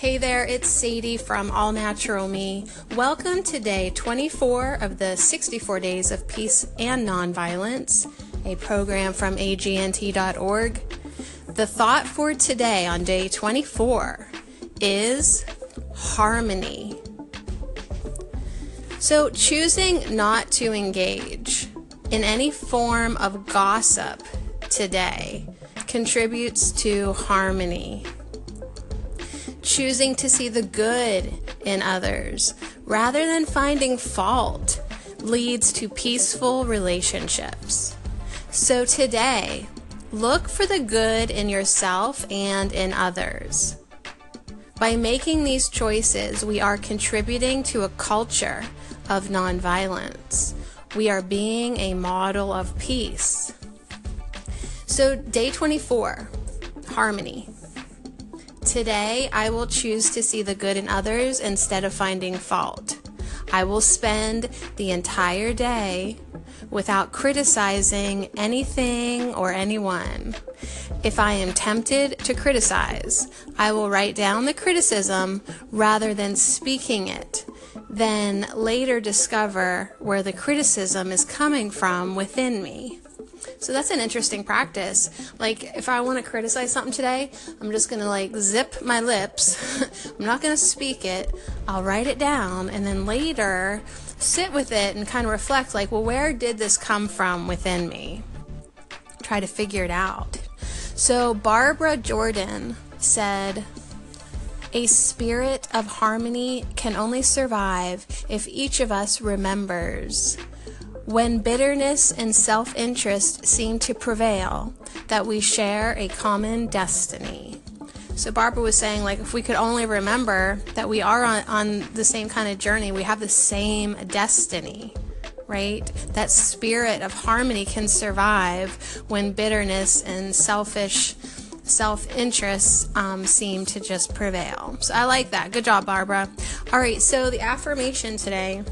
Hey there, it's Sadie from All Natural Me. Welcome to day 24 of the 64 Days of Peace and Nonviolence, a program from agnt.org. The thought for today on day 24 is harmony. So, choosing not to engage in any form of gossip today contributes to harmony choosing to see the good in others rather than finding fault leads to peaceful relationships. So today, look for the good in yourself and in others. By making these choices, we are contributing to a culture of nonviolence. We are being a model of peace. So, day 24 harmony. Today, I will choose to see the good in others instead of finding fault. I will spend the entire day without criticizing anything or anyone. If I am tempted to criticize, I will write down the criticism rather than speaking it, then later discover where the criticism is coming from within me. So that's an interesting practice. Like, if I want to criticize something today, I'm just going to like zip my lips. I'm not going to speak it. I'll write it down and then later sit with it and kind of reflect like, well, where did this come from within me? Try to figure it out. So, Barbara Jordan said, a spirit of harmony can only survive if each of us remembers when bitterness and self interest seem to prevail, that we share a common destiny. So, Barbara was saying, like, if we could only remember that we are on, on the same kind of journey, we have the same destiny, right? That spirit of harmony can survive when bitterness and selfish self interest um, seem to just prevail. So, I like that. Good job, Barbara. All right, so the affirmation today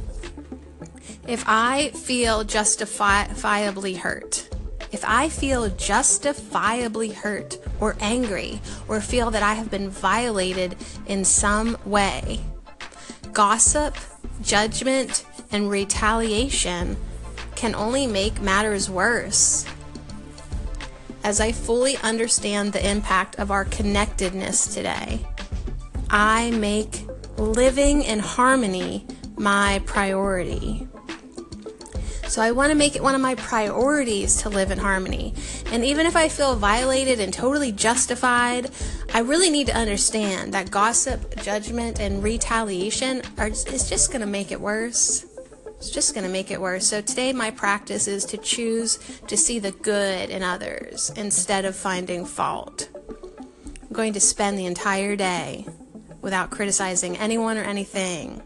if I feel justifiably hurt, if I feel justifiably hurt or angry or feel that I have been violated in some way, gossip, judgment, and retaliation can only make matters worse. As I fully understand the impact of our connectedness today, I make living in harmony my priority. So I want to make it one of my priorities to live in harmony. And even if I feel violated and totally justified, I really need to understand that gossip, judgment, and retaliation are is just going to make it worse. It's just going to make it worse. So today my practice is to choose to see the good in others instead of finding fault. I'm going to spend the entire day without criticizing anyone or anything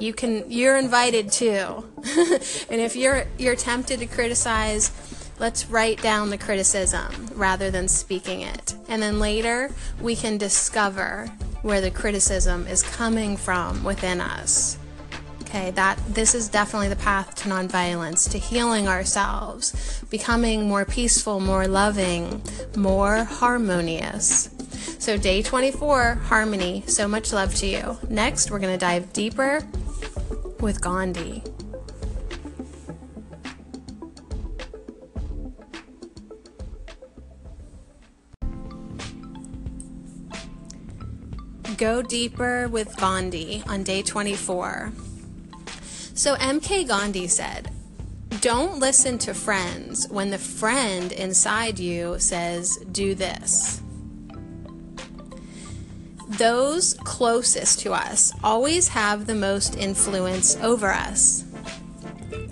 you can you're invited too. And if you're you're tempted to criticize let's write down the criticism rather than speaking it. And then later we can discover where the criticism is coming from within us. Okay that this is definitely the path to nonviolence to healing ourselves becoming more peaceful more loving more harmonious. So day 24 harmony. So much love to you. Next we're going to dive deeper with Gandhi. Go deeper with Gandhi on day 24. So, MK Gandhi said, Don't listen to friends when the friend inside you says, Do this those closest to us always have the most influence over us.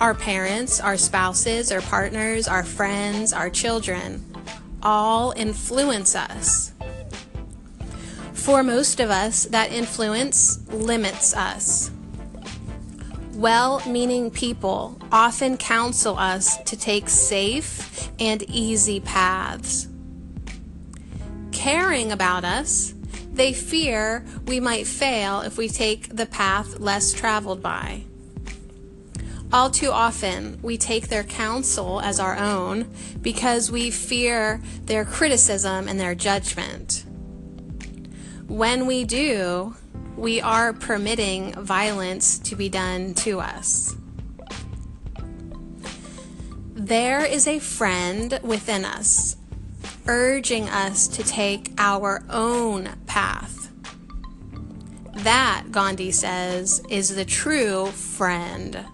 Our parents, our spouses, our partners, our friends, our children all influence us. For most of us, that influence limits us. Well meaning people often counsel us to take safe and easy paths. Caring about us they fear we might fail if we take the path less traveled by. All too often, we take their counsel as our own because we fear their criticism and their judgment. When we do, we are permitting violence to be done to us. There is a friend within us urging us to take our own path. That, Gandhi says, is the true friend.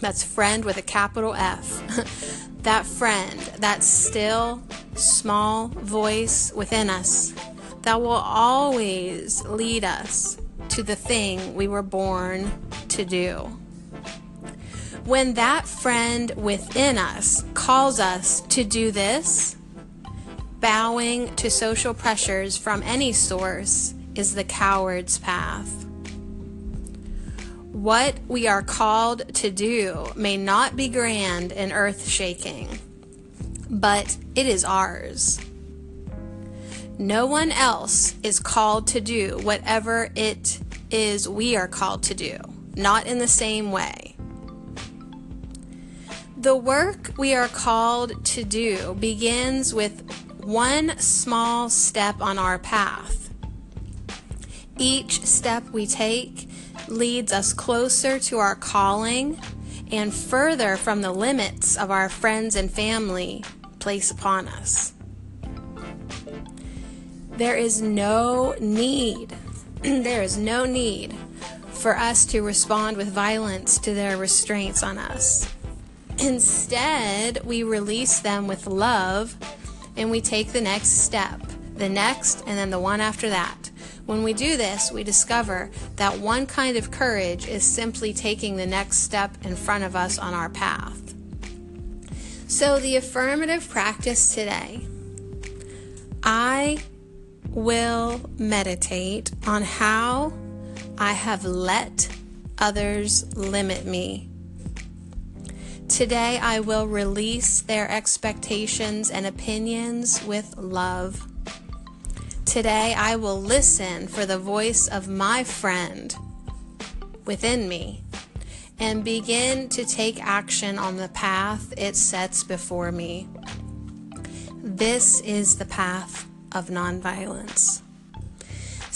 That's friend with a capital F. that friend, that still, small voice within us that will always lead us to the thing we were born to do. When that friend within us calls us to do this, bowing to social pressures from any source is the coward's path. What we are called to do may not be grand and earth shaking, but it is ours. No one else is called to do whatever it is we are called to do, not in the same way. The work we are called to do begins with one small step on our path. Each step we take leads us closer to our calling and further from the limits of our friends and family place upon us. There is no need, there is no need for us to respond with violence to their restraints on us. Instead, we release them with love and we take the next step, the next, and then the one after that. When we do this, we discover that one kind of courage is simply taking the next step in front of us on our path. So, the affirmative practice today I will meditate on how I have let others limit me. Today, I will release their expectations and opinions with love. Today, I will listen for the voice of my friend within me and begin to take action on the path it sets before me. This is the path of nonviolence.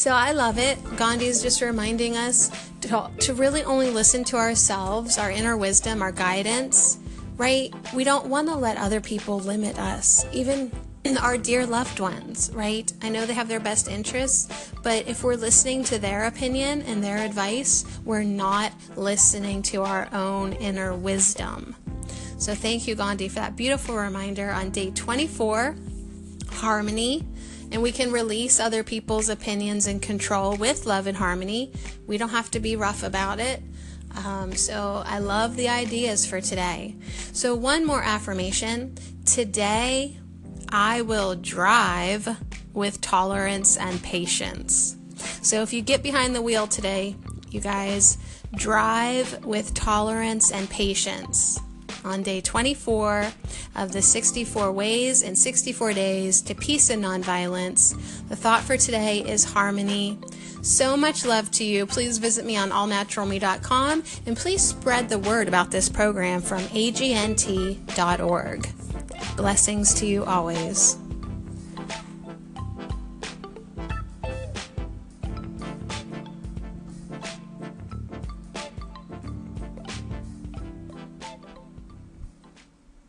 So I love it. Gandhi is just reminding us to, to really only listen to ourselves, our inner wisdom, our guidance, right? We don't want to let other people limit us, even our dear loved ones, right? I know they have their best interests, but if we're listening to their opinion and their advice, we're not listening to our own inner wisdom. So thank you, Gandhi, for that beautiful reminder on day 24 harmony. And we can release other people's opinions and control with love and harmony. We don't have to be rough about it. Um, so I love the ideas for today. So, one more affirmation. Today, I will drive with tolerance and patience. So if you get behind the wheel today, you guys, drive with tolerance and patience on day 24 of the 64 ways and 64 days to peace and nonviolence. The thought for today is harmony. So much love to you. Please visit me on allnaturalme.com and please spread the word about this program from agnt.org. Blessings to you always.